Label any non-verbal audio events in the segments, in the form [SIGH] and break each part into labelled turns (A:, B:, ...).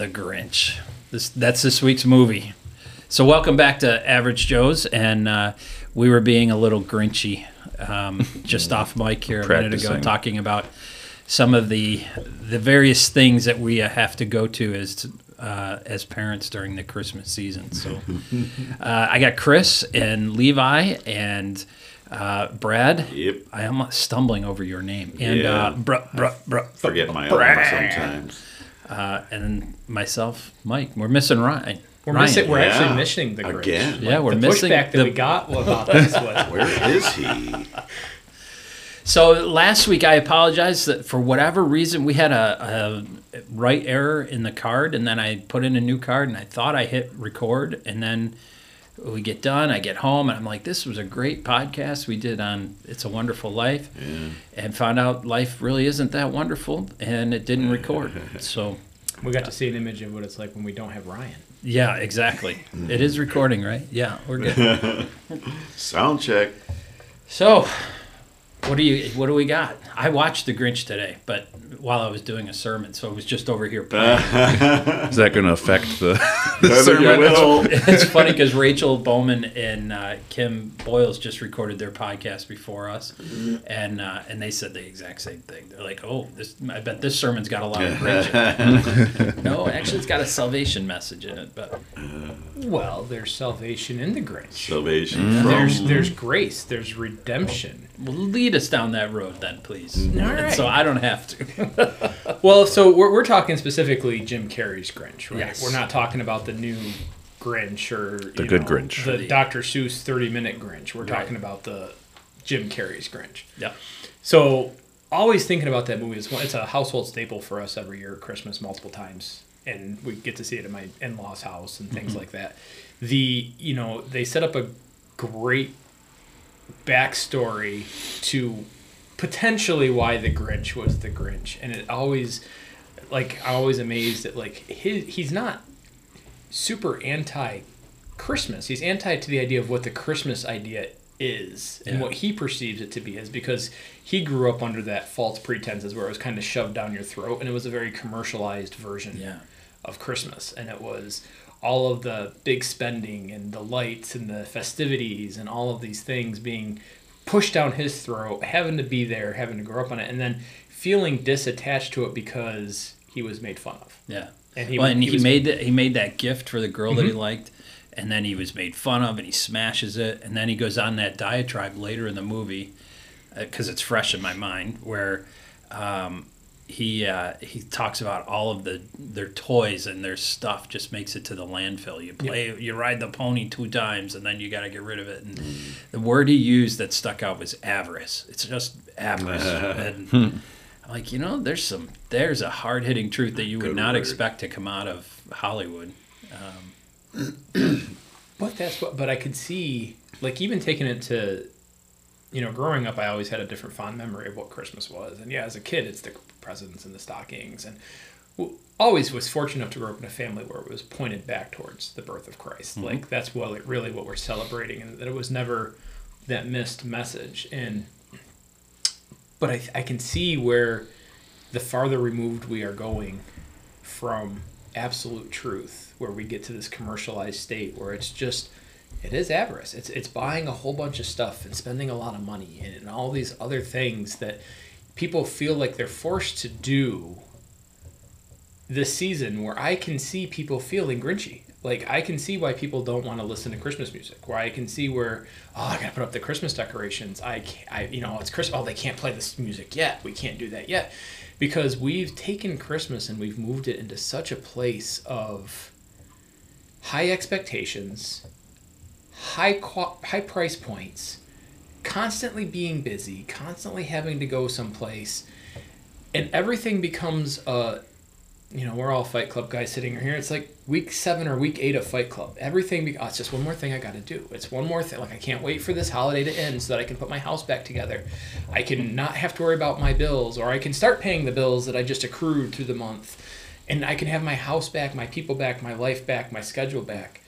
A: The Grinch. This that's this week's movie. So welcome back to Average Joe's, and uh, we were being a little grinchy um, just off mic here a minute ago, talking about some of the the various things that we uh, have to go to as uh, as parents during the Christmas season. So [LAUGHS] uh, I got Chris and Levi and. Uh, Brad,
B: Yep.
A: I am stumbling over your name, and
B: Yeah.
A: uh, bruh, bruh, bruh,
B: Forget my own
A: Brad.
B: sometimes.
A: Uh, and myself, Mike. We're missing Ryan.
C: We're
A: Ryan.
C: missing. We're
B: Yeah.
C: actually missing the Grinch.
B: Again.
A: Yeah, we're
C: the
A: missing
C: pushback that we got about this was [LAUGHS]
B: Where is he?
A: So last week, I apologize that for whatever reason we had a, a write error in the card, and then I put in a new card, and I thought I hit record, and then we get done. I get home, and I'm like, "This was a great podcast we did on It's a Wonderful Life," and found out life really isn't that wonderful, and it didn't record. [LAUGHS] So
C: we got to uh, see an image of what it's like when we don't have Ryan.
A: yeah, exactly. It is recording, right? Yeah, we're good. [LAUGHS]
B: Sound check.
A: So, what do you what do we got? I watched The Grinch today, but while I was doing a sermon, so I was just over here playing. [LAUGHS]
D: Is that going to affect the, the
B: There
D: sermon?
A: it's funny because Rachel Bowman and uh, Kim Boyles just recorded their podcast before us, and uh, and they said the exact same thing. They're like, "Oh, this I bet this sermon's got a lot of Grinch." in it." [LAUGHS] no, actually, it's got a salvation message in it, but
C: Well, there's salvation in the Grinch.
B: Salvation from
C: There's there's grace. There's redemption.
A: well, lead us down that road then, please. Mm-hmm.
C: All right.
A: So I don't have to. [LAUGHS]
C: Well, so we're, we're talking specifically Jim Carrey's Grinch, right?
A: Yes.
C: We're not talking about the new Grinch or
D: The
C: you
D: good
C: know,
D: Grinch.
C: the Dr. Seuss 30 minute Grinch. We're
A: Right.
C: talking about the Jim Carrey's Grinch.
A: yeah.
C: So always thinking about that movie. It's, one, it's a household staple for us every year at Christmas, multiple times, and we get to see it at my in-laws' house and things mm-hmm. like that. The you know they set up a great backstory to potentially why the Grinch was the Grinch, and it always like I'm always amazed at like his he's not super anti Christmas. He's anti to the idea of what the Christmas idea is and
A: Yeah.
C: what he perceives it to be is because he grew up under that false pretenses where it was kind of shoved down your throat and it was a very commercialized version
A: Yeah.
C: Of Christmas and it was all of the big spending and the lights and the festivities and all of these things being pushed down his throat, having to be there, having to grow up on it, and then feeling disattached to it because he was made fun of.
A: Yeah.
C: And he-
A: well, and
C: he
A: he,
C: Mm-hmm.
A: made that he made that gift for the girl that he liked, and then he was made fun of, and he smashes it, and then he goes on that diatribe later in the movie, because it's fresh in my mind, where um, he uh, he talks about all of the their toys and their stuff just makes it to the landfill. You play, you ride the pony two times, and then you got to get rid of it. And
C: Mm.
A: the word he used that stuck out was avarice. It's just avarice. [LAUGHS] and, I'm like you know, there's some there's a hard hitting truth that you would
B: Good
A: not
B: word.
A: expect to come out of Hollywood. [COUGHS]
C: But that's what. But I could see, like, even taking it to, you know, growing up, I always had a different fond memory of what Christmas was. And yeah, as a kid, it's the presents and the stockings, and always was fortunate enough to grow up in a family where it was pointed back towards the birth of Christ. Mm-hmm. Like that's what it, really what we're celebrating, and that it was never that missed message. And but I, I can see where the farther removed we are going from absolute truth where we get to this commercialized state where it's just it is avarice it's it's buying a whole bunch of stuff and spending a lot of money and, and all these other things that people feel like they're forced to do this season where I can see people feeling grinchy. Like I can see why people don't want to listen to Christmas music. Where I can see where oh I gotta put up the Christmas decorations. I can't, I you know it's Christmas. Oh they can't play this music yet. We can't do that yet, because we've taken Christmas and we've moved it into such a place of high expectations, high qua- high price points, constantly being busy, constantly having to go someplace, and everything becomes a you know, we're all Fight Club guys sitting here. It's like week seven or week eight of Fight Club. Everything, be- oh, it's just one more thing I got to do. It's one more thing. Like, I can't wait for this holiday to end so that I can put my house back together. I can not have to worry about my bills, or I can start paying the bills that I just accrued through the month. And I can have my house back, my people back, my life back, my schedule back.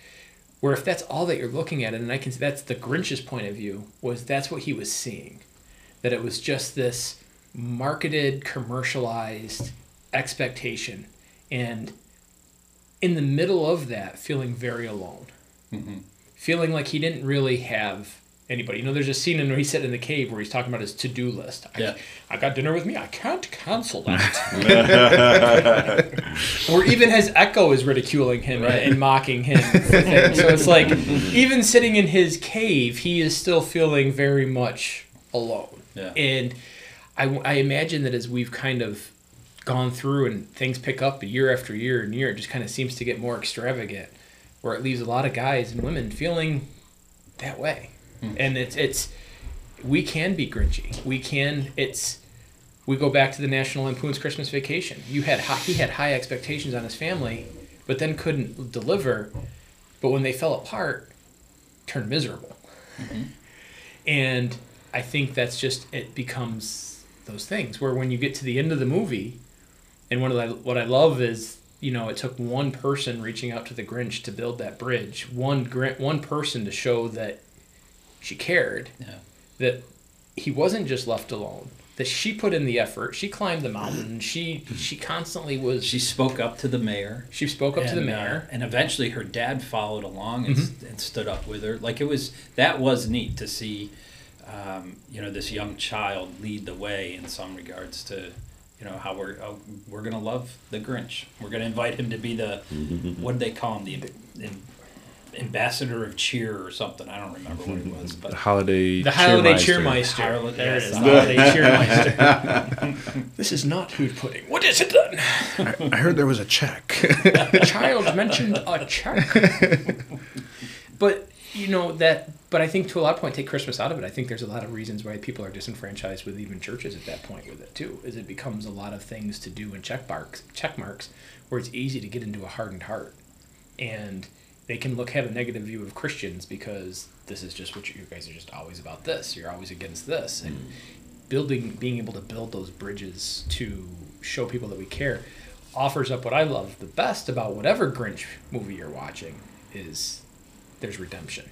C: Where if that's all that you're looking at, and I can, that's the Grinch's point of view, was that's what he was seeing. That it was just this marketed, commercialized expectation. And in the middle of that, feeling very alone, mm-hmm. feeling like he didn't really have anybody. You know, there's a scene in where he's sitting in the cave where he's talking about his to-do list. I,
A: Yeah.
C: I got dinner with me. I can't cancel that. [LAUGHS] [LAUGHS] or even his echo is ridiculing him
A: Right.
C: and mocking him. so it's like, [LAUGHS] even sitting in his cave, he is still feeling very much alone.
A: Yeah.
C: And I, I imagine that as we've kind of gone through and things pick up year after year and year, it just kind of seems to get more extravagant, where it leaves a lot of guys and women feeling that way. Hmm. And it's it's we can be grinchy. We can. It's we go back to the National Lampoon's Christmas Vacation. You had high, he had high expectations on his family, but then couldn't deliver. But when they fell apart, turned miserable. Mm-hmm. And I think that's just it becomes those things where when you get to the end of the movie, and one of the, what I love is you know it took one person reaching out to the Grinch to build that bridge, one Grin- one person to show that she cared,
A: Yeah.
C: that he wasn't just left alone. That she put in the effort. She climbed the mountain. [CLEARS THROAT] She she constantly was.
A: She spoke up to the mayor.
C: she spoke up to the
A: and, uh,
C: mayor.
A: and eventually her dad followed along and, and stood up with her. Like it was that was neat to see, um, you know, this young child lead the way in some regards to, you know, how we're oh, we're gonna love the Grinch. We're gonna invite him to be the [LAUGHS] what did they call him the am- ambassador of cheer or something. I don't remember what it [LAUGHS] was, but
D: The holiday.
C: The holiday
D: cheermeister.
C: cheermeister. There it
A: yes,
C: is.
A: the
C: The holiday [LAUGHS] cheermeister. [LAUGHS] this is not food pudding. What is it then?
D: I heard there was a check.
C: The child mentioned a check. but you know that. But I think to a lot of point, take Christmas out of it. I think there's a lot of reasons why people are disenfranchised with even churches at that point with it too. Is it becomes a lot of things to do and check marks, check marks, where it's easy to get into a hardened heart, and they can look have a negative view of Christians because this is just what you, you guys are just always about this. You're always against this, and building, being able to build those bridges to show people that we care, offers up what I love the best about whatever Grinch movie you're watching is there's redemption.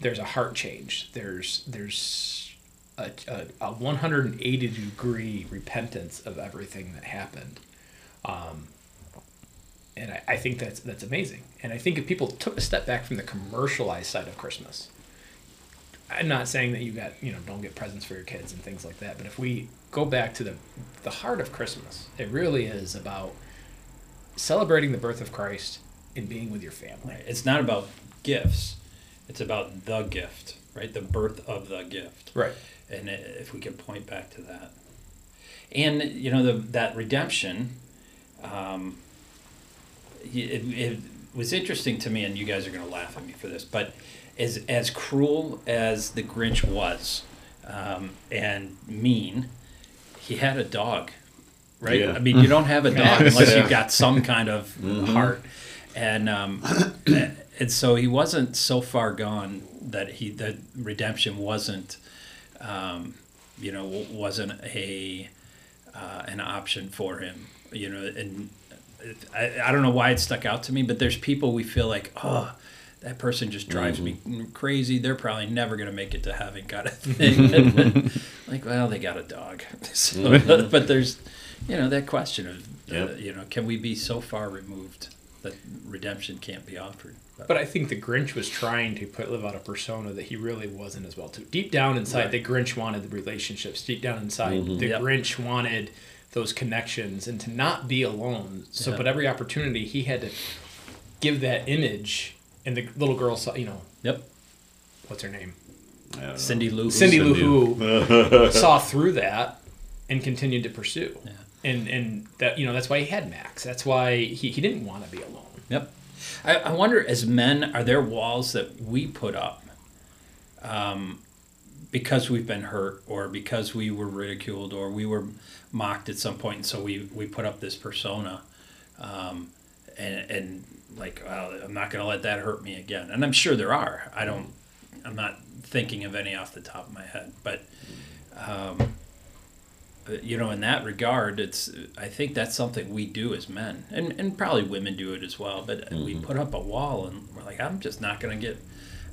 C: There's a heart change. There's there's a, a, a 180 degree repentance of everything that happened. Um, and I, I think that's that's amazing. And I think if people took a step back from the commercialized side of Christmas, I'm not saying that you got you know don't get presents for your kids and things like that, but if we go back to the the heart of Christmas, it really is about celebrating the birth of Christ and being with your family.
A: it's not about gifts. It's about the gift, right? The birth of the gift.
C: Right.
A: and if we could point back to that and you know the, that redemption um, it, it was interesting to me and you guys are going to laugh at me for this but as as cruel as the grinch was um, and mean he had a dog right?
B: Yeah.
A: i mean you don't have a dog [LAUGHS] unless you've got some kind of heart. And um, [CLEARS THROAT] and so he wasn't so far gone that he the redemption wasn't um, you know wasn't a uh, an option for him you know and I, I don't know why it stuck out to me but there's people we feel like oh that person just drives me mm-hmm. crazy they're probably never going to make it to having got a thing [LAUGHS] like well they got a dog [LAUGHS] so, mm-hmm. but there's you know that question of uh, you know can we be so far removed that redemption can't be offered but,
C: But I think the Grinch was trying to put live out a persona that he really wasn't as well. Too deep down inside,
A: Right.
C: the Grinch wanted the relationships. Deep down inside, mm-hmm. the
A: Yep.
C: Grinch wanted those connections and to not be alone. So,
A: Yeah.
C: but every opportunity he had to give that image, and the little girl saw, you know,
A: yep
C: what's her name,
B: I don't know.
A: cindy lou
C: Cindy Lou Who, [LAUGHS] saw through that and continued to pursue.
A: Yeah.
C: And and that you know that's why he had Max. That's why he, he didn't want to be alone.
A: Yep. I, I wonder, as men, are there walls that we put up um, because we've been hurt or because we were ridiculed or we were mocked at some point, and so we, we put up this persona um, and, and like, I'm not going to let that hurt me again. And I'm sure there are. I don't, I'm not thinking of any off the top of my head, but. Um, but, you know, in that regard, it's. I think that's something we do as men, and and probably women do it as well. But we put up a wall, and we're like, I'm just not gonna get.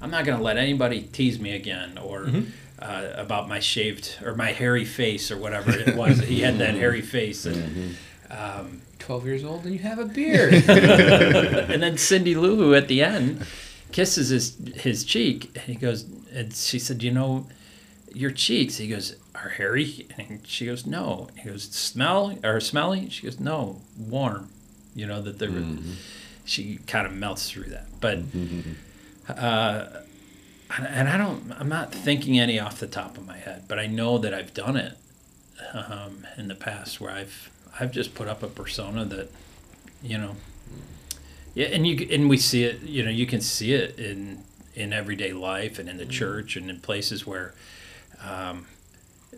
A: I'm not gonna let anybody tease me again, or uh, about my shaved or my hairy face or whatever it was. he had that [LAUGHS] hairy face, and
C: 12 years old and you have a beard. [LAUGHS] [LAUGHS]
A: and then Cindy Lou at the end kisses his his cheek, and he goes, and she said, "You know, your cheeks." He goes, "Are hairy?" And she goes, "No." He goes, "Smell or smelly?" She goes, "No, warm." You know that they're. She kind of melts through that, but. Uh, and- I don't. I'm not thinking any off the top of my head, but I know that I've done it um, in the past where I've I've just put up a persona that, you know, yeah, and you and we see it. You know, you can see it in in everyday life and in the church and in places where, um,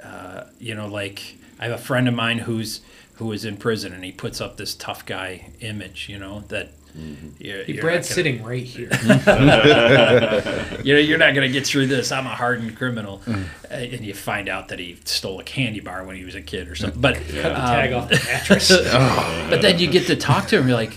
A: uh, you know, like I have a friend of mine who's who is in prison and he puts up this tough guy image. You know that. Mm-hmm. You're,
C: Hey,
A: you're
C: Brad's
A: gonna-
C: sitting right here. [LAUGHS]
A: you know, you're not going to get through this. I'm a hardened criminal, mm. Uh, and you find out that he stole a candy bar when he was a kid or something. But
C: Cut the um, tag off the mattress. [LAUGHS]
A: but then you get to talk to him. You're like,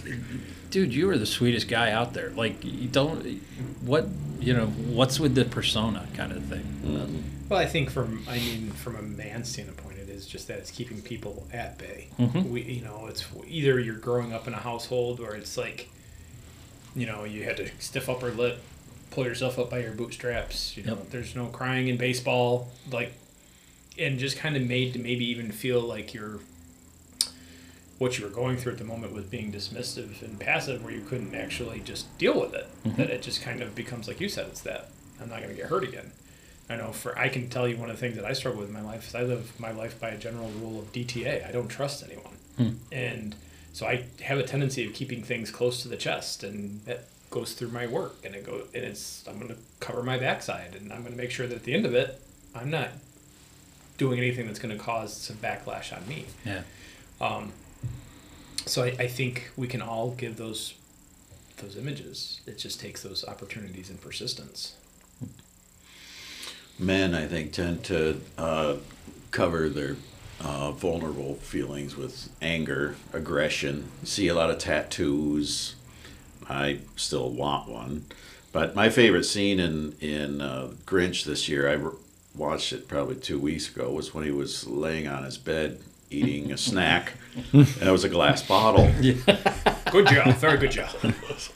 A: dude, you were the sweetest guy out there. Like, you don't what you know what's with the persona kind of thing. Mm-hmm.
C: Well, I think from I mean from a man standpoint, it is just that it's keeping people at bay.
A: Mm-hmm.
C: We, you know, it's either you're growing up in a household or it's like, you know, you had to stiff upper lip, pull yourself up by your bootstraps. You know,
A: Yep.
C: there's no crying in baseball, like, and just kind of made to maybe even feel like you're. What you were going through at the moment was being dismissive and passive, where you couldn't actually just deal with it. That it just kind of becomes like you said, it's that I'm not going to get hurt again. I know for I can tell you one of the things that I struggle with in my life is I live my life by a general rule of DTA. I don't trust anyone, and so I have a tendency of keeping things close to the chest, and that goes through my work, and it go and it's I'm going to cover my backside, and I'm going to make sure that at the end of it, I'm not doing anything that's going to cause some backlash on me.
A: Yeah.
C: Um, so I, I think we can all give those those images. It just takes those opportunities and persistence.
B: Men, I think, tend to uh, cover their uh, vulnerable feelings with anger, aggression. See a lot of tattoos. I still want one. But my favorite scene in in uh, Grinch this year, I watched it probably two weeks ago, was when he was laying on his bed eating a snack, [LAUGHS] and it was a glass bottle.
C: Good job, very good job.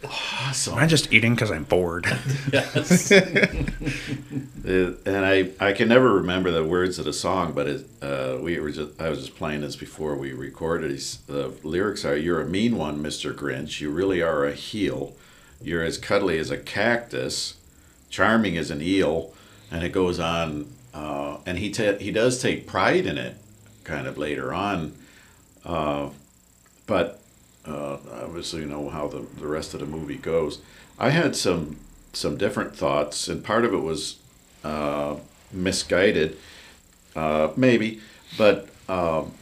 B: Awesome.
D: Am I just eating because I'm bored? [LAUGHS]
A: Yes.
B: Uh, and I, I can never remember the words of the song, but it, uh, we were just I was just playing this before we recorded. He's, the lyrics are: "You're a mean one, Mister Grinch. You really are a heel. You're as cuddly as a cactus, charming as an eel." And it goes on, uh, and he ta- he does take pride in it, kind of later on, uh, but uh, obviously you know how the, the rest of the movie goes. I had some some different thoughts, and part of it was uh, misguided, uh, maybe. But um,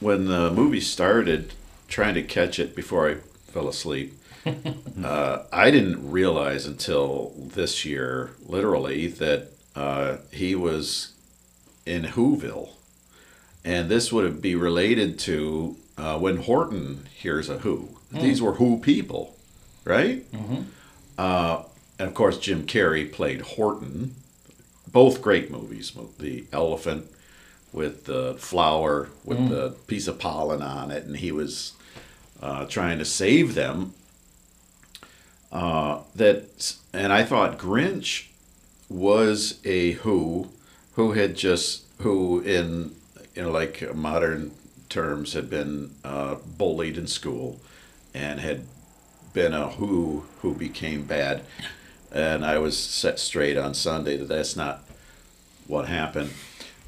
B: when the movie started, trying to catch it before I fell asleep, [LAUGHS] uh, I didn't realize until this year, literally, that uh, he was in Whoville. And this would be related to uh, when Horton hears a Who. These were Who people, right? Uh, and of course, Jim Carrey played Horton. Both great movies. The elephant with the flower with the piece of pollen on it, and he was uh, trying to save them. Uh, that and I thought Grinch was a Who, who had just who in you know like modern terms had been uh, bullied in school, and had been a who who became bad, and I was set straight on Sunday that that's not what happened.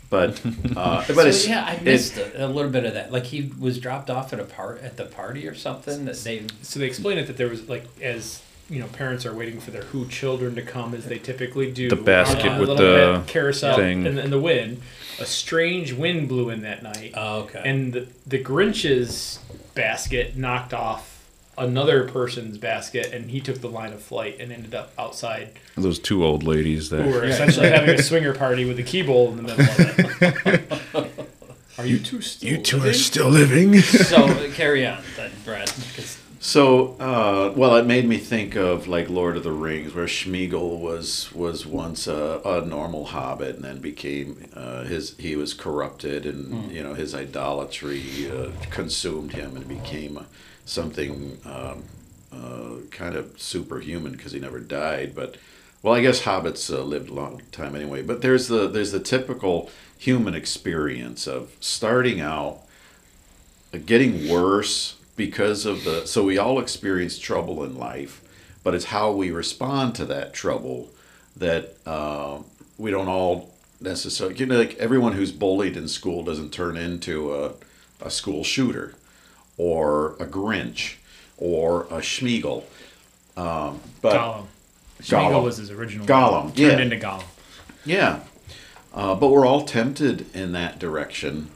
B: But uh, [LAUGHS] but
A: so,
B: it's
A: yeah, I
B: it-
A: missed a, a little bit of that. Like he was dropped off at a part at the party or something that they.
C: So they explained it that there was like as you know parents are waiting for their who children to come as they typically do.
D: The basket
C: on a
D: with the
C: carousel
D: thing.
C: and, and the wind. A strange wind blew in that night,
A: Oh, okay.
C: and the, the Grinch's basket knocked off another person's basket, and he took the line of flight and ended up outside.
D: Those two old ladies
C: Who
D: that
C: were essentially [LAUGHS] having a swinger party with a key bowl in the middle of it. [LAUGHS] Are you two still?
D: you two are still living.
A: so [LAUGHS] carry on, then, Brad. 'cause-
B: So, uh, well, it made me think of like Lord of the Rings, where Sméagol was was once a, a normal hobbit and then became uh, his. He was corrupted, and you know his idolatry uh, consumed him, and became something um, uh, kind of superhuman because he never died. But well, I guess hobbits uh, lived a long time anyway. But there's the there's the typical human experience of starting out getting worse because of the so we all experience trouble in life but it's how we respond to that trouble that uh, we don't all necessarily you know like everyone who's bullied in school doesn't turn into a, a school shooter or a grinch or a Sméagol um, but
C: Gollum.
B: Gollum.
C: Sméagol was his original.
B: Gollum,
C: Turned
B: yeah.
C: into Gollum.
B: Yeah, uh, but we're all tempted in that direction,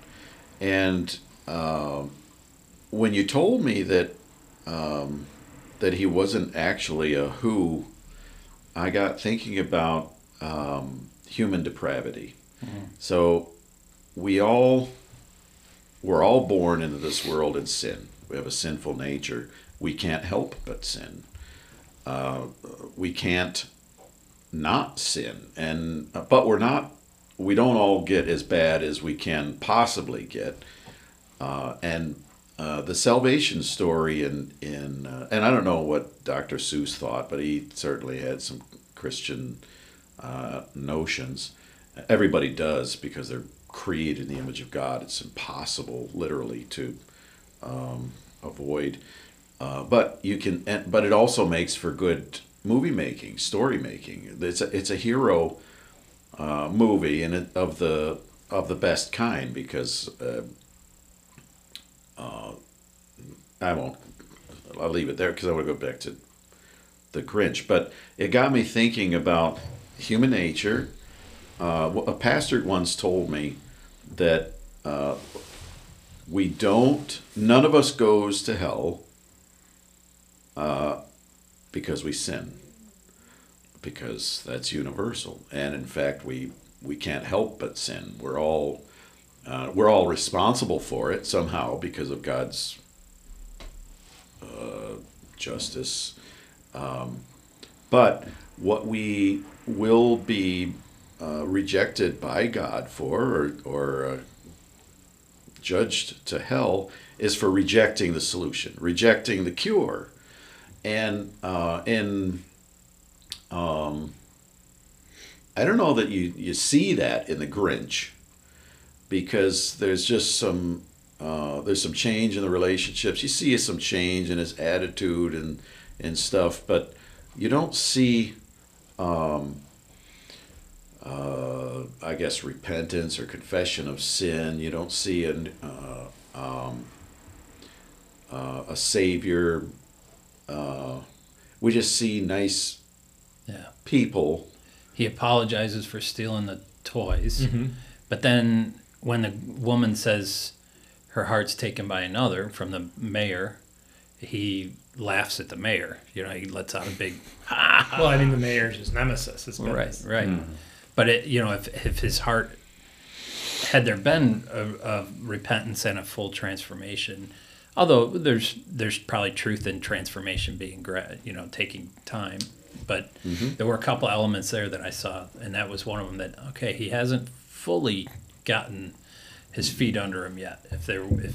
B: and um when you told me that um, that he wasn't actually a who, I got thinking about um, human depravity. So we all we're all born into this world in sin. We have a sinful nature. We can't help but sin. Uh, we can't not sin and but we're not we don't all get as bad as we can possibly get uh, and uh, the salvation story in in uh, and I don't know what Dr. Seuss thought but he certainly had some Christian uh, notions everybody does because they're created in the image of God it's impossible literally to um, avoid uh, but you can, and, but it also makes for good movie making, story making. It's a, it's a hero uh, movie, and it, of the of the best kind because uh, I won't. I'll leave it there because I want to go back to the Grinch. But it got me thinking about human nature. Uh, a pastor once told me that uh, we don't. None of us goes to hell uh, because we sin because that's universal and in fact we we can't help but sin we're all uh, we're all responsible for it somehow because of god's uh, justice. Um, but what we will be uh, rejected by god for or, or uh, judged to hell is for rejecting the solution rejecting the cure. And uh, in um, I don't know that you you see that in the Grinch because there's just some uh, there's some change in the relationships. You see some change in his attitude and and stuff, but you don't see. Um, uh, I guess repentance or confession of sin. You don't see an, uh, um, uh, a savior uh, we just see nice
A: Yeah.
B: people.
A: He apologizes for stealing the toys,
C: Mm-hmm.
A: but then when the woman says her heart's taken by another from the mayor, he laughs at the mayor. You know, he lets out a big [LAUGHS]
C: Well, I mean, the mayor's his nemesis. It's been
A: right, right. Hmm. But it, you know, if if his heart had there been a, a repentance and a full transformation, although there's there's probably truth in transformation being gra- you know taking time, but mm-hmm. there were a couple elements there that I saw, and that was one of them. That okay, he hasn't fully gotten his feet under him yet. If there, if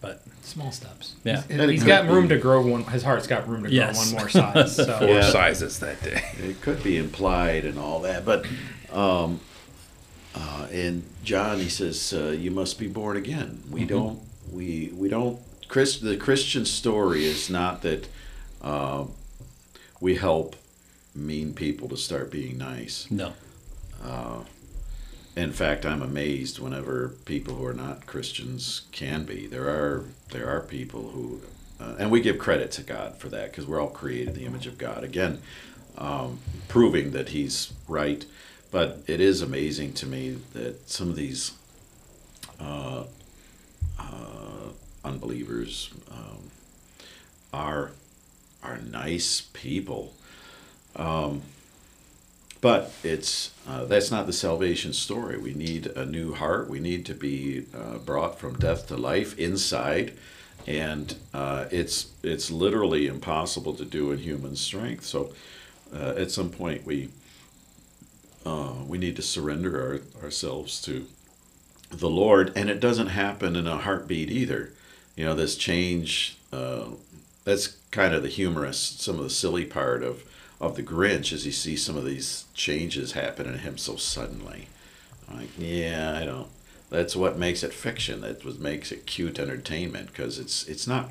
A: but
C: small steps.
A: Yeah.
C: He's-
B: And it
C: he's
B: could
C: got
B: be-
C: room to grow one. His heart's got room to grow
A: Yes.
C: one more size. So [LAUGHS]
D: Four
B: Yeah.
D: sizes that day.
B: It could be implied and all that, but um, uh, in John he says uh, you must be born again. We don't. We we don't. Chris, the Christian story is not that uh, we help mean people to start being nice.
A: no,
B: In fact, I'm amazed whenever people who are not Christians can be. There are there are people who, uh, and we give credit to God for that because we're all created in the image of God. Again, um, proving that He's right. But it is amazing to me that some of these uh, uh, unbelievers um, are are nice people. But it's uh, that's not the salvation story. We need a new heart. We need to be uh, brought from death to life inside, and uh, it's it's literally impossible to do in human strength. So, uh, at some point, we uh, we need to surrender our, ourselves to the Lord, and it doesn't happen in a heartbeat either. You know, this change. Uh, that's kind of the humorous, some of the silly part of of the Grinch, as you see some of these changes happen in him so suddenly. I'm Like, yeah, I don't. That's what makes it fiction. That what makes it cute entertainment because it's it's not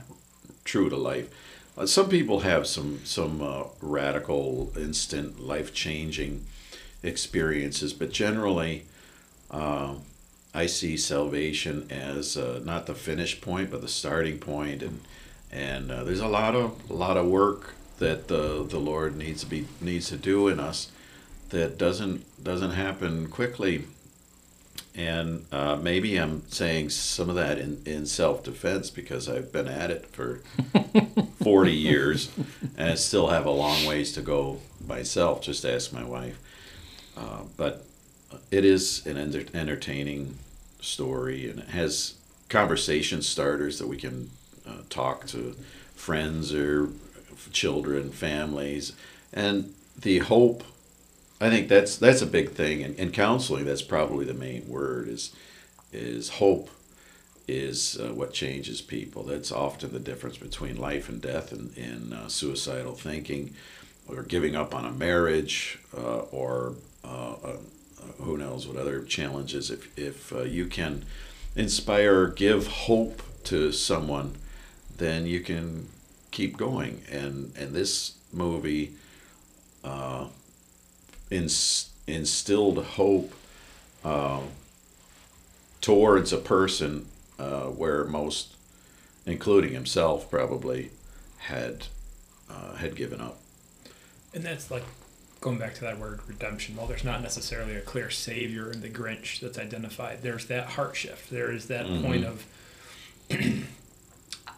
B: true to life. Uh, some people have some some uh, radical, instant, life changing experiences, but generally, uh, I see salvation as uh, not the finish point, but the starting point, and and uh, there's a lot of a lot of work that the the Lord needs to be needs to do in us that doesn't doesn't happen quickly and uh, maybe I'm saying some of that in, in self defense because I've been at it for [LAUGHS] 40 years and I still have a long ways to go myself. Just ask my wife. Uh, but it is an enter- entertaining story and it has conversation starters that we can uh, talk to friends or children, families, and the hope I think that's that's a big thing in, in counseling. That's probably the main word is is hope is uh, what changes people. That's often the difference between life and death and in uh, suicidal thinking, or giving up on a marriage, uh, or uh, uh, who knows what other challenges. If if uh, you can inspire, give hope to someone, then you can keep going. And and this movie instilled hope uh, towards a person uh, where most, including himself, probably had uh, had given up.
C: And that's like going back to that word redemption. While there's not necessarily a clear savior in the Grinch that's identified, there's that heart shift. There is that mm-hmm. point of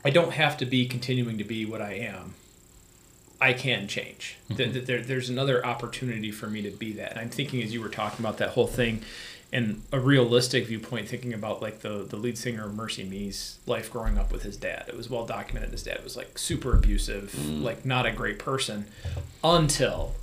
C: I don't have to be continuing to be what I am I can change. Mm-hmm. There, there's another opportunity for me to be that. And I'm thinking as you were talking about that whole thing, and a realistic viewpoint, thinking about like the the lead singer of MercyMe's life growing up with his dad. It was well documented. His dad was like super abusive, mm. like not a great person, until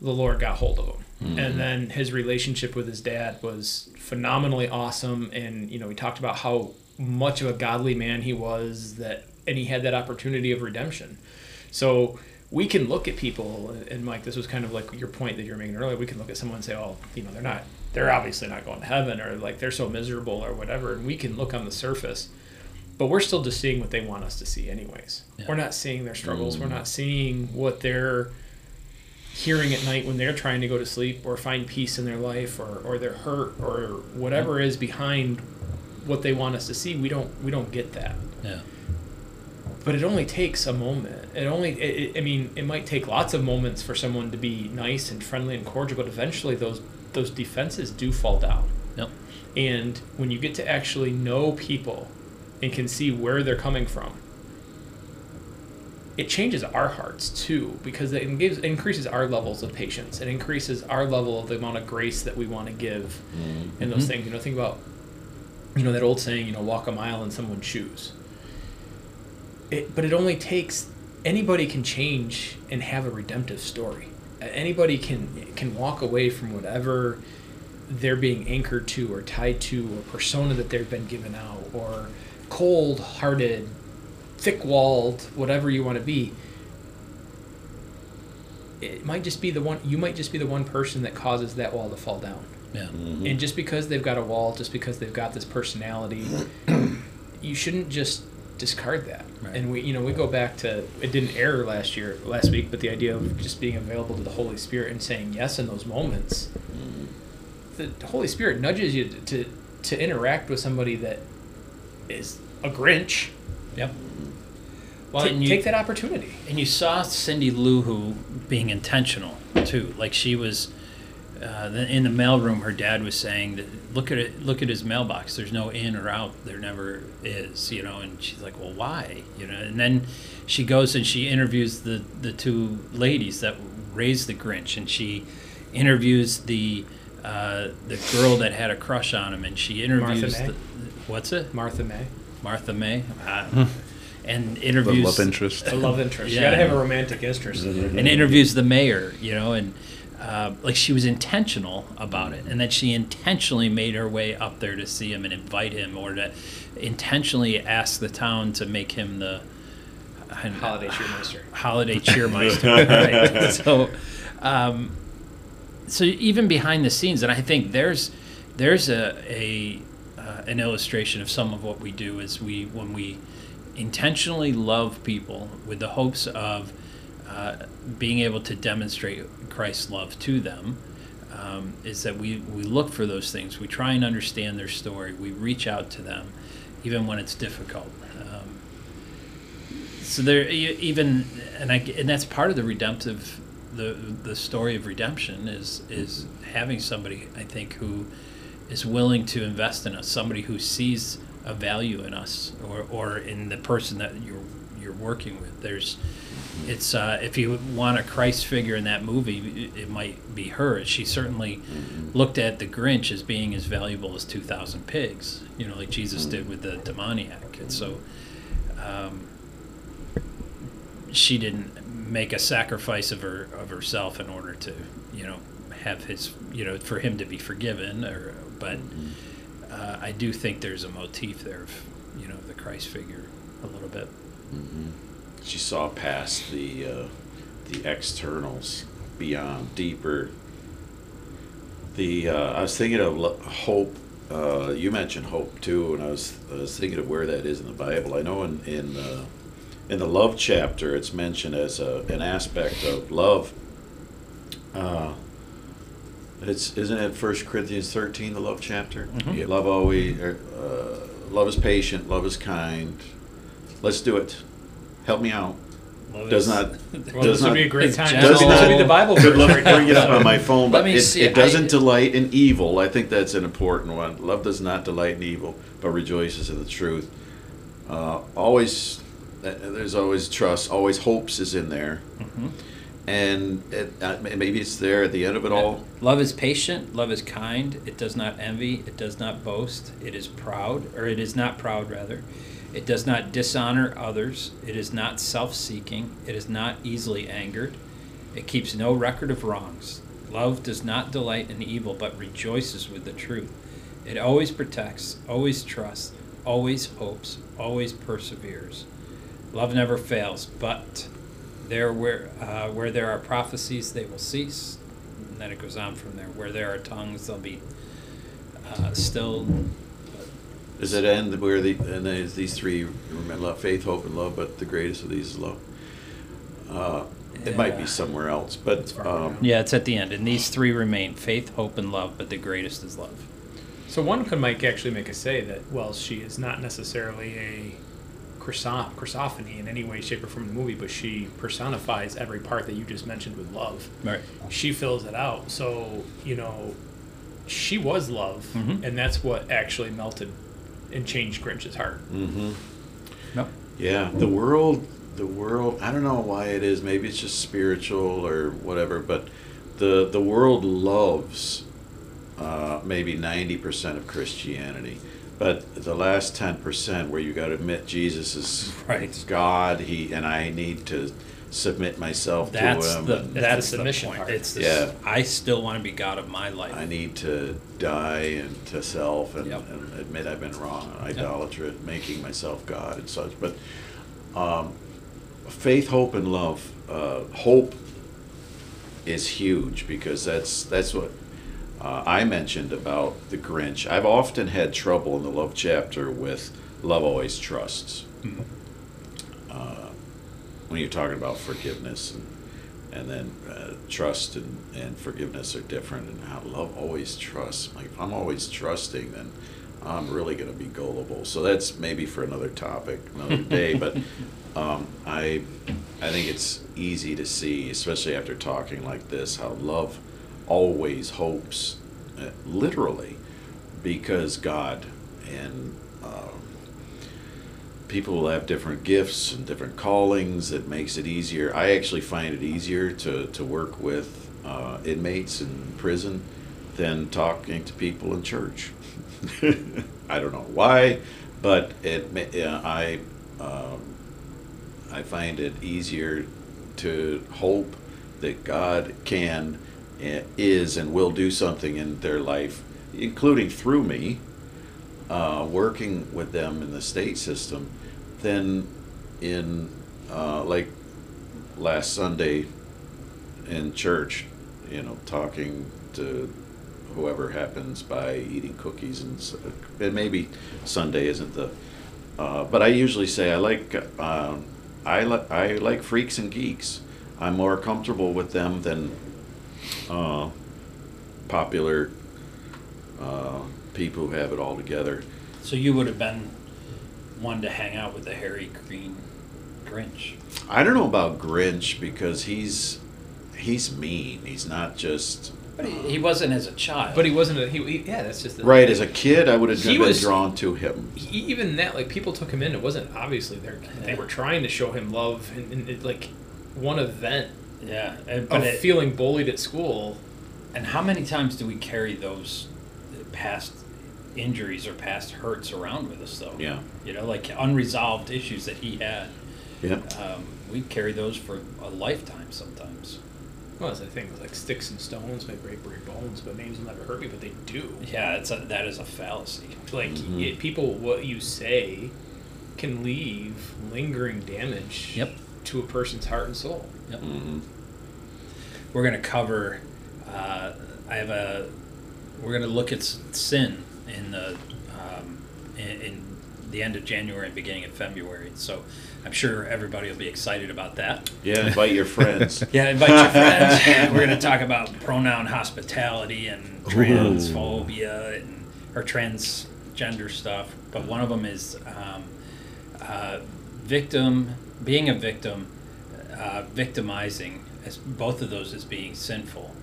C: the Lord got hold of him. Mm-hmm. And then his relationship with his dad was phenomenally awesome. And, you know, he talked about how much of a godly man he was that, and he had that opportunity of redemption. So we can look at people, and Mike, this was kind of like your point that you were making earlier. We can look at someone and say, "Oh, you know, they're not, they're obviously not going to heaven, or like they're so miserable, or whatever." And we can look on the surface, but we're still just seeing what they want us to see, anyways. Yeah. We're not seeing their struggles. Mm. We're not seeing what they're hearing at night when they're trying to go to sleep or find peace in their life, or or they're hurt, or whatever is behind what they want us to see. We don't we don't get that.
A: Yeah
C: but it only takes a moment. It only, it, I mean, it might take lots of moments for someone to be nice and friendly and cordial, but eventually those those defenses do fall down.
A: Yep.
C: And when you get to actually know people and can see where they're coming from, it changes our hearts too because it, gives, increases our levels of patience. It increases our level of the amount of grace that we want to give mm-hmm. in those things. You know, think about, you know, that old saying, you know, walk a mile in someone's shoes it, but it only takes anybody can change and have a redemptive story. Anybody can can walk away from whatever they're being anchored to or tied to or persona that they've been given out or cold-hearted, thick-walled, whatever you want to be. It might just be the one you might just be the one person that causes that wall to fall down.
A: Yeah. Mm-hmm.
C: And just because they've got a wall, just because they've got this personality, [CLEARS THROAT] you shouldn't just discard that. Right. And we, you know, we go back to it didn't air last year, last week, but the idea of just being available to the Holy Spirit and saying yes in those moments. Mm-hmm. The Holy Spirit nudges you to, to to interact with somebody that is a Grinch.
A: Yep.
C: Well, T- you, take that opportunity.
A: And you saw Cindy Lou Who being intentional too. Like she was uh, in the mailroom, her dad was saying that look at it, look at his mailbox. There's no in or out. There never is, you know. And she's like, well, why, you know? And then she goes and she interviews the the two ladies that raised the Grinch, and she interviews the uh, the girl that had a crush on him, and she interviews the, what's it?
C: Martha May.
A: Martha May, uh, and interviews
D: The love interest.
C: A love interest. You gotta have a romantic interest.
A: and interviews the mayor, you know, and uh, like she was intentional about it, and that she intentionally made her way up there to see him and invite him, or to intentionally ask the town to make him the
C: Holiday cheermeister.
A: holiday [LAUGHS] cheermeister. right? So, um, so even behind the scenes, and I think there's there's a, a uh, an illustration of some of what we do is we when we intentionally love people with the hopes of uh, being able to demonstrate Christ's love to them. Um, is that we, we look for those things. We try and understand their story. We reach out to them, even when it's difficult. Um, so there even and I and that's part of the redemptive the the story of redemption is is having somebody I think who is willing to invest in us somebody who sees a value in us or or in the person that you're you're working with there's it's uh, if you want a Christ figure in that movie, it, it might be her. She certainly looked at the Grinch as being as valuable as two thousand pigs, you know, like Jesus did with the demoniac. And so, um, she didn't make a sacrifice of her of herself in order to, you know, have his, you know, for him to be forgiven. Or, but uh, I do think there's a motif there of, you know, the Christ figure a little bit.
B: She saw past the uh, the externals, beyond deeper. The uh, I was thinking of lo- hope. Uh, you mentioned hope too, and I was I was thinking of where that is in the Bible. I know in in uh, in the love chapter, it's mentioned as a, an aspect of love. Uh, it's isn't it First Corinthians thirteen, the love chapter?
D: Yep.
B: Love always, uh, love is patient, love is kind. Let's do it. Help me out. Does not.
C: Well,
B: does
C: this would
B: not,
C: be a great time. This would be the Bible
B: Good luck
C: right
B: bringing it up on my phone,
A: Let
B: but
A: me
B: it,
A: see,
B: it doesn't
A: I-
B: delight in evil. I think that's an important one. Love does not delight in evil, but rejoices in the truth. Uh, always, uh, there's always trust. Always hopes is in there, and it, uh, maybe it's there at the end of it all.
A: Love is patient, love is kind, it does not envy, it does not boast, it is proud, or it is not proud, rather. It does not dishonor others, it is not self seeking, it is not easily angered, it keeps no record of wrongs. Love does not delight in evil, but rejoices with the truth. It always protects, always trusts, always hopes, always perseveres. Love never fails, but there where uh, where there are prophecies, they will cease. And then it goes on from there. Where there are tongues, they'll be uh, still.
B: Does it end where the and there's these three remember, love, faith, hope, and love? But the greatest of these is love. Uh, it might be somewhere else, but um,
A: Yeah, it's at the end, and these three remain: faith, hope, and love. But the greatest is love.
C: So one could make actually make a say that well, she is not necessarily a Chriso- Christophany in any way, shape, or form in the movie, but she personifies every part that you just mentioned with love.
A: Right.
C: She fills it out. So you know, she was love,
A: Mhm.
C: and that's what actually melted and changed Grinch's heart.
B: Mm-hmm.
A: Nope.
B: Yeah, the world, the world. I don't know why it is. Maybe it's just spiritual or whatever. But the the world loves uh, maybe ninety percent of Christianity, but the last ten percent where you got to admit Jesus is
A: Right.
B: God. He and I need to submit myself
A: That's
B: to Him.
A: the that's
C: the
A: the
C: part.
A: It's the,
B: Yeah.
A: I still want to be God of my life.
B: I need to die and to self and,
A: Yep.
B: and admit I've been wrong, idolatry, making myself God and such. But um, faith, hope, and love. Uh, hope is huge because that's that's what uh, I mentioned about the Grinch. I've often had trouble in the love chapter with love always trusts. Uh, when you're talking about forgiveness and and then uh, trust and, and forgiveness are different and how love always trusts. Like if i'm always trusting then i'm really going to be gullible. So that's maybe for another topic another [LAUGHS] day but um, i i think it's easy to see especially after talking like this how love always hopes uh, literally because god and um, people will have different gifts and different callings that makes it easier. I actually find it easier to, to work with uh, inmates in prison than talking to people in church. [LAUGHS] I don't know why but it yeah, I um, I find it easier to hope that God can, eh, is, and will do something in their life, including through me, uh, working with them in the state system, than in uh, like last Sunday in church, you know, talking to whoever happens by eating cookies and, s- and maybe Sunday isn't the. Uh, but I usually say I like uh, I like I like freaks and geeks. I'm more comfortable with them than uh, popular uh, people who have it all together.
A: So you would have been one to hang out with the hairy green Grinch.
B: I don't know about Grinch because he's he's mean. He's not just
A: But he, he um, wasn't as a child.
C: But he wasn't a he. he yeah, that's just the,
B: right. As a kid, I would have
C: He
B: been
C: was-
B: drawn to him.
C: he- even that like people took him in. It wasn't obviously they they were trying to show him love and, and it, like one event
A: yeah, and, but
C: of
A: it,
C: feeling bullied at school.
A: and how many times do we carry those past injuries or past hurts around with us though?
B: Yeah.
A: You know, like unresolved issues that he had.
B: Yeah.
A: Um, we carry those for a lifetime sometimes.
C: Well, that's the thing. Like sticks and stones may break break bones, but names will never hurt me. But they do.
A: Yeah, it's a, that is a fallacy.
C: Like
B: Mhm.
C: it, people, what you say can leave lingering damage.
A: Yep.
C: To a person's heart and soul.
A: Yep.
B: hmm
A: We're going to cover. Uh, I have a. We're going to look at sin in the um, in, in the end of January and beginning of February. So I'm sure everybody will be excited about that.
B: Yeah. Invite your friends. [LAUGHS]
A: Yeah, invite your friends. [LAUGHS] We're going to talk about pronoun hospitality and transphobia and or transgender stuff. But one of them is um, uh, victim, being a victim, uh, victimizing. As both of those as being sinful,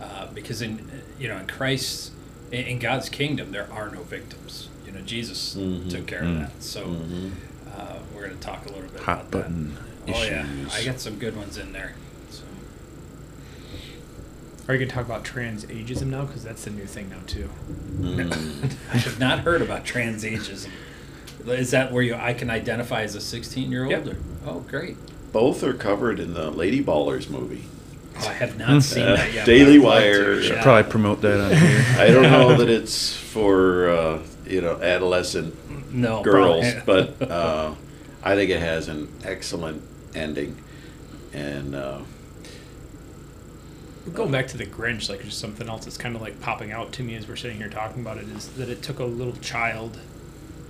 A: uh, because in you know in Christ's in, in God's kingdom there are no victims. You know Jesus
B: Mhm.
A: took care of
D: Mm.
A: that. So
B: Mhm.
A: uh, we're going to talk a little bit
D: Hot
A: about
D: button
A: that. Oh yeah. I got some good ones in there. So.
C: Are you gonna talk about trans ageism now? Because that's the new thing now too.
B: Mm. [LAUGHS]
A: I have not heard about trans ageism. Is that where you I can identify as a 16 year old?
C: Yep.
A: Oh, great.
B: Both are covered in the Lady Ballers movie.
A: Oh, I have not seen
B: Uh,
A: that yet.
B: Daily
A: but I'd like to,
B: Wire.
D: Should
A: yeah.
D: probably promote that on here. [LAUGHS]
B: I don't know that it's for uh, you know adolescent
A: no
B: girls,
A: probably- [LAUGHS]
B: but uh, I think it has an excellent ending. And uh,
C: Going back to the Grinch, like just something else that's kind of like popping out to me as we're sitting here talking about it is that it took a little child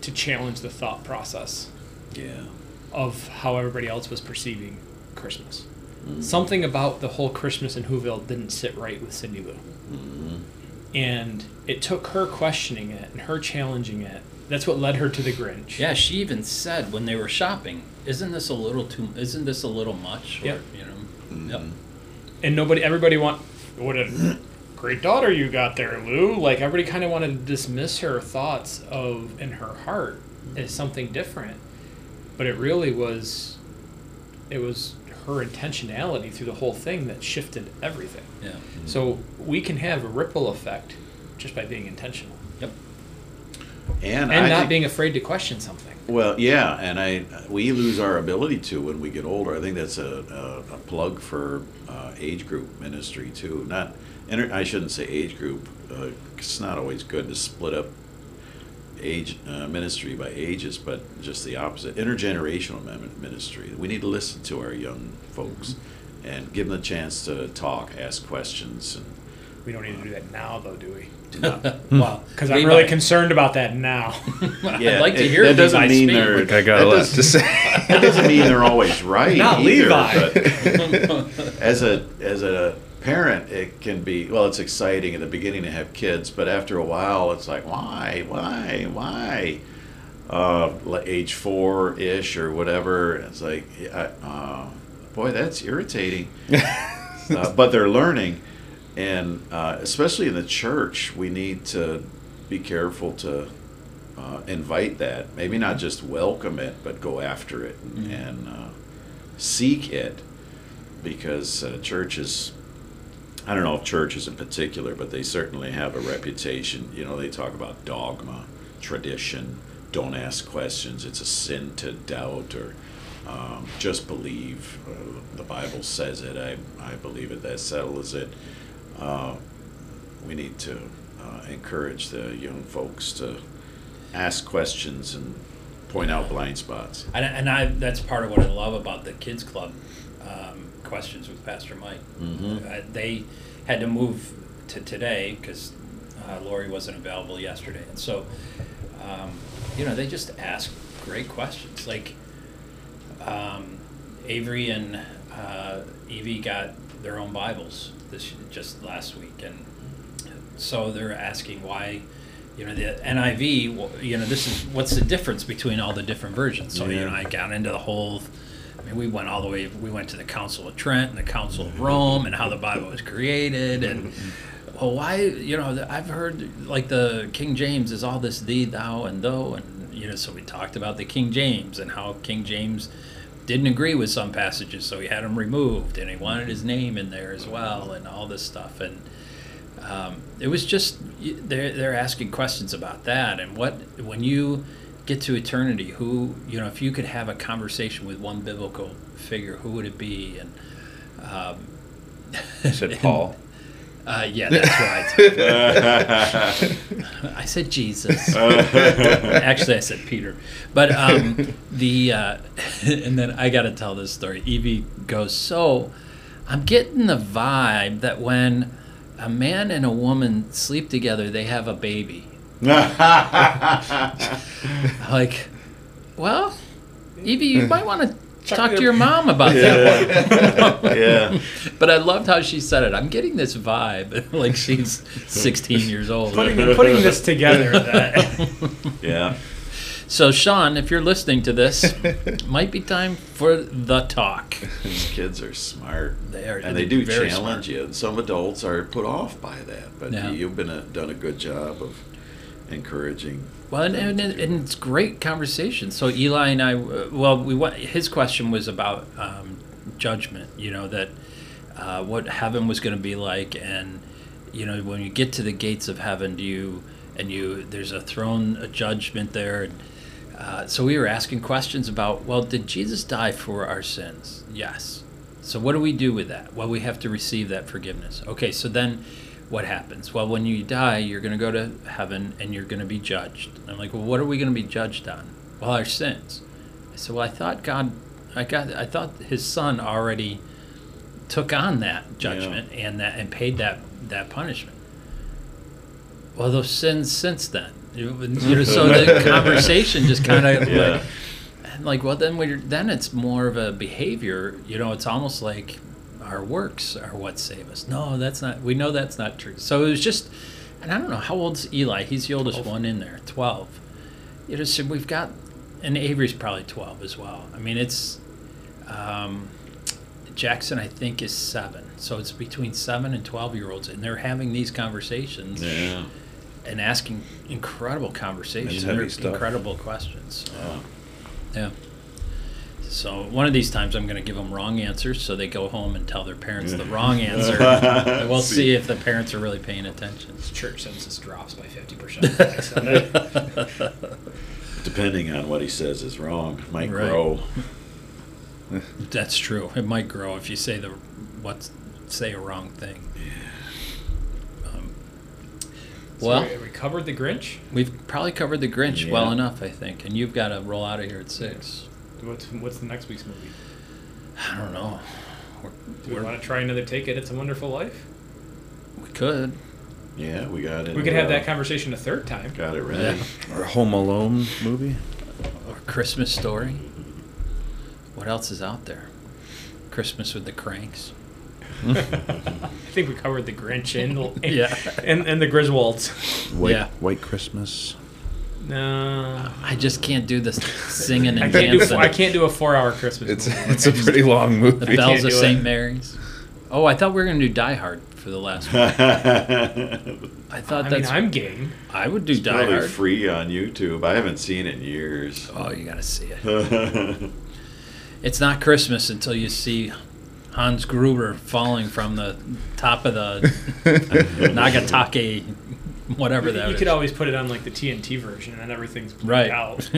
C: to challenge the thought process
B: yeah,
C: of how everybody else was perceiving Christmas. Something about the whole Christmas in Whoville didn't sit right with Cindy Lou.
B: Mhm.
C: And it took her questioning it and her challenging it. That's what led her to the Grinch.
A: yeah, she even said when they were shopping, "Isn't this a little too? Isn't this a little much?" Or,
C: Yep.
A: You know.
B: Mhm.
A: Yep.
C: and nobody everybody want what a great daughter you got there lou like everybody kind of wanted to dismiss her thoughts of in her heart as something different but it really was it was her intentionality through the whole thing that shifted everything
A: Yeah.
C: so we can have a ripple effect just by being intentional
A: Yep.
B: and,
C: and
B: I
C: not
B: think-
C: being afraid to question something
B: Well, yeah, and I we lose our ability to when we get older. I think that's a, a, a plug for uh, age group ministry too. Not, inter, I shouldn't say age group. Uh, it's not always good to split up age uh, ministry by ages, but just the opposite. Intergenerational min- ministry. We need to listen to our young folks and give them a chance to talk, ask questions, and
C: we don't need to do that now though do we [LAUGHS]
A: well,
C: because i'm
A: Levi-
C: really concerned about that now [LAUGHS] [LAUGHS]
A: I'd like to
B: it-
A: hear
B: that doesn't
A: Levi
B: mean
A: speak.
B: they're
D: Like I got a lot to say.
B: that doesn't mean they're always right.
C: Not
B: either,
C: Levi.
B: but as a as a parent, it can be well. It's exciting at the beginning to have kids, but after a while, it's like why, why, why? Uh, like age four ish or whatever. It's like, uh, boy, that's irritating. [LAUGHS] uh, but they're learning, and uh, especially in the church, we need to be careful to uh, invite that. Maybe not just welcome it, but go after it and,
A: Mhm.
B: and uh, seek it, because uh, churches. I don't know if churches in particular, but they certainly have a reputation. You know, they talk about dogma, tradition, don't ask questions. It's a sin to doubt or um, just believe. Uh, the Bible says it. I, I believe it. That settles it. Uh, we need to uh, encourage the young folks to ask questions and point out blind spots.
A: And, and I that's part of what I love about the kids club um, questions with Pastor Mike.
B: Mhm.
A: Uh, they had to move to today because uh, Lori wasn't available yesterday, and so um, you know they just ask great questions. Like um, Avery and uh, Evie got their own Bibles this just last week, and so they're asking why. You know the NIV. You know this is what's the difference between all the different versions. So you know I got into the whole. I mean, we went all the way. We went to the Council of Trent and the Council of Rome and how the Bible was created and. [LAUGHS] Well, why? You know, I've heard like the King James is all this thee, thou, and thou, and you know. So we talked about the King James and how King James didn't agree with some passages, so he had them removed, and he wanted his name in there as well, and all this stuff. And um, it was just they're they're asking questions about that and what when you get to eternity, who you know, if you could have a conversation with one biblical figure, who would it be? And um,
D: I said [LAUGHS] Paul.
A: uh, yeah, that's right. [LAUGHS] I said Jesus. Actually, I said Peter. But um, the uh, [LAUGHS] and then I got to tell this story. Evie goes, so I'm getting the vibe that when a man and a woman sleep together, they have a baby. [LAUGHS] Like, well, Evie, you might want to talk to your mom about that one. [LAUGHS]
B: yeah.
A: But I loved how she said it. I'm getting this vibe, [LAUGHS] like she's 16 years old.
C: Putting, putting this together, that,
B: Yeah.
A: So, Sean, if you're listening to this, might be time for the talk.
B: These kids are smart.
A: They are,
B: and they do challenge
A: smart.
B: you. Some adults are put off by that, but
A: Yeah.
B: you've been a, done a good job of encouraging.
A: Well, and, and, and it's great conversation. So Eli and I, uh, well, we went. His question was about um, judgment. You know that uh, what heaven was going to be like, and you know when you get to the gates of heaven, do you and you there's a throne, a judgment there. And, uh, so we were asking questions about, well, did Jesus die for our sins? Yes. So what do we do with that? Well, we have to receive that forgiveness. Okay, so then what happens? Well, when you die, you're going to go to heaven and you're going to be judged. I'm like, well, what are we going to be judged on? Well, our sins. I said, well, I thought God, I got, I thought His Son already took on that judgment and that and paid that that punishment. Well, those sins since then, you know, so the [LAUGHS] conversation just kind of
B: Yeah.
A: like, like, well, then we then it's more of a behavior. You know, it's almost like our works are what save us. No, that's not. We know that's not true. So it was just, and I don't know how old's Eli. He's the oldest one in there, twelve. You know, so we've got, and Avery's probably twelve as well. I mean, it's, um, Jackson I think is seven. So it's between seven and twelve year olds, and they're having these conversations
B: Yeah.
A: and asking incredible conversations, and incredible questions.
B: Yeah.
A: Yeah. So one of these times I'm going to give them wrong answers, so they go home and tell their parents the wrong [LAUGHS] answer. and we'll see if the parents are really paying attention.
C: church census drops by 50%. [LAUGHS]
B: Depending on what he says is wrong, might
A: Right.
B: grow.
A: That's true. It might grow if you say the what say a wrong thing. Um,
C: So
A: well,
C: we, we covered the Grinch.
A: we've probably covered the Grinch well enough, I think, and you've got to roll out of here at six.
C: What's, what's the next week's movie?
A: I don't know. We're,
C: Do we want to try another take at It's a Wonderful Life?
A: we could.
B: Yeah, we got it.
C: We could have that conversation a third time.
B: Got it ready.
A: Yeah.
D: Or a Home Alone movie.
A: Or Christmas Story. What else is out there? Christmas with the Cranks. [LAUGHS]
C: I think we covered the Grinch and [LAUGHS]
A: Yeah.
C: and, and the Griswolds.
D: White,
A: Yeah.
D: White Christmas.
C: No,
A: I just can't do this singing
C: I
A: and
C: can't do
A: dancing.
C: I can't do a four-hour Christmas.
D: It's
C: movie.
D: it's a pretty long movie.
A: the.
C: Bells
A: of St. Mary's. Oh, I thought we were going to do Die Hard for the last one. [LAUGHS] I thought
C: I mean,
A: that's.
C: I'm game.
A: I would do Die
B: Probably
A: Hard.
B: free on YouTube. I haven't seen it in years.
A: Oh, you got to see it. [LAUGHS] It's not Christmas until you see Hans Gruber falling from the top of the [LAUGHS] Nagatake [LAUGHS] whatever that
C: you
A: is.
C: could always put it on like the TNT version, and everything's bleeped
A: right.
C: out. [LAUGHS]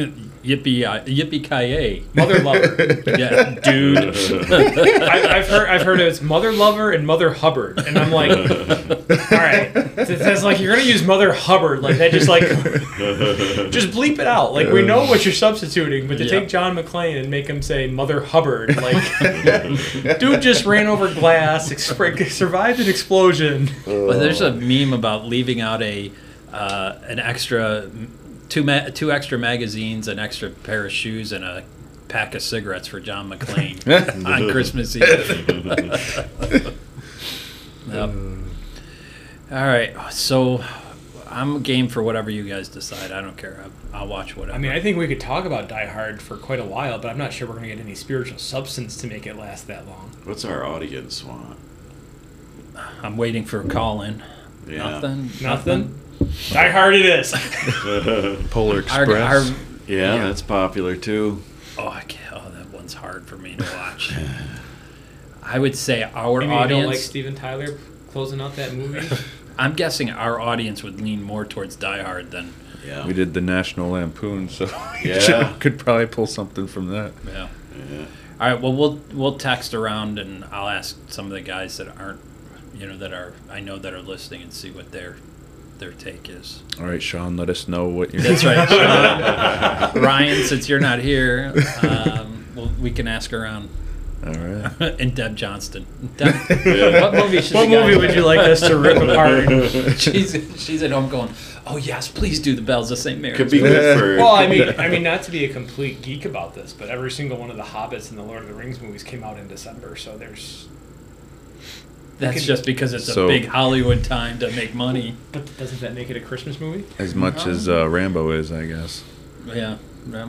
A: yippee uh, yippee ki
C: Mother lover. [LAUGHS]
A: Yeah, dude.
C: I, I've heard I've heard it's Mother Lover and Mother Hubbard, and I'm like, all right, it's, it's like you're gonna use Mother Hubbard, like that, just like just bleep it out. Like we know what you're substituting, but to
A: Yeah.
C: take John McClane and make him say Mother Hubbard, like dude just ran over glass, expr- survived an explosion.
A: Well, there's a meme about leaving out a uh, an extra two ma- two extra magazines, an extra pair of shoes, and a pack of cigarettes for John McClane [LAUGHS] on Christmas Eve. [LAUGHS] Yep. All right, so I'm game for whatever you guys decide. I don't care. I'll, I'll watch whatever.
C: I mean, I think we could talk about Die Hard for quite a while, but I'm not sure we're gonna get any spiritual substance to make it last that long.
B: What's our audience want?
A: I'm waiting for a call in.
B: Yeah.
A: Nothing.
C: Nothing. Die Hard it is. [LAUGHS]
D: Polar
A: Our,
D: Express.
A: our,
B: Yeah,
A: Yeah.
B: that's popular too.
A: oh, I can't, oh, that one's hard for me to watch. [SIGHS] I would say our
C: Maybe you
A: audience.
C: don't like Steven Tyler closing out that movie. [LAUGHS]
A: I'm guessing our audience would lean more towards Die Hard than
B: Yeah.
D: we did the National Lampoon, so [LAUGHS]
B: Yeah.
D: could probably pull something from that.
A: yeah.
B: Yeah.
A: All right. Well, we'll we'll text around and I'll ask some of the guys that aren't, you know, that are I know that are listening and see what their their take is.
D: All right, Sean, let us know what you're.
A: That's right. Sean. [LAUGHS] Ryan, since you're not here, um, well, we can ask around.
D: All right. [LAUGHS]
A: and Deb Johnston. Deb,
B: Yeah.
A: what movie should
C: what movie would you like us to rip [LAUGHS] apart?
A: she's she's at home going, oh yes, please do the Bells of St. Mary's.
B: Could be good for.
C: Well, I mean, I mean, not to be a complete geek about this, but every single one of the Hobbits and the Lord of the Rings movies came out in December, so there's.
A: That's
C: could-
A: just because it's
D: So-
A: a big Hollywood time to make money.
C: But doesn't that make it a Christmas movie?
D: As much as uh, Rambo is, I guess.
A: Yeah. yeah.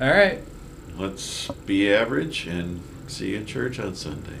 A: All right.
B: Let's be average and see you in church on Sunday.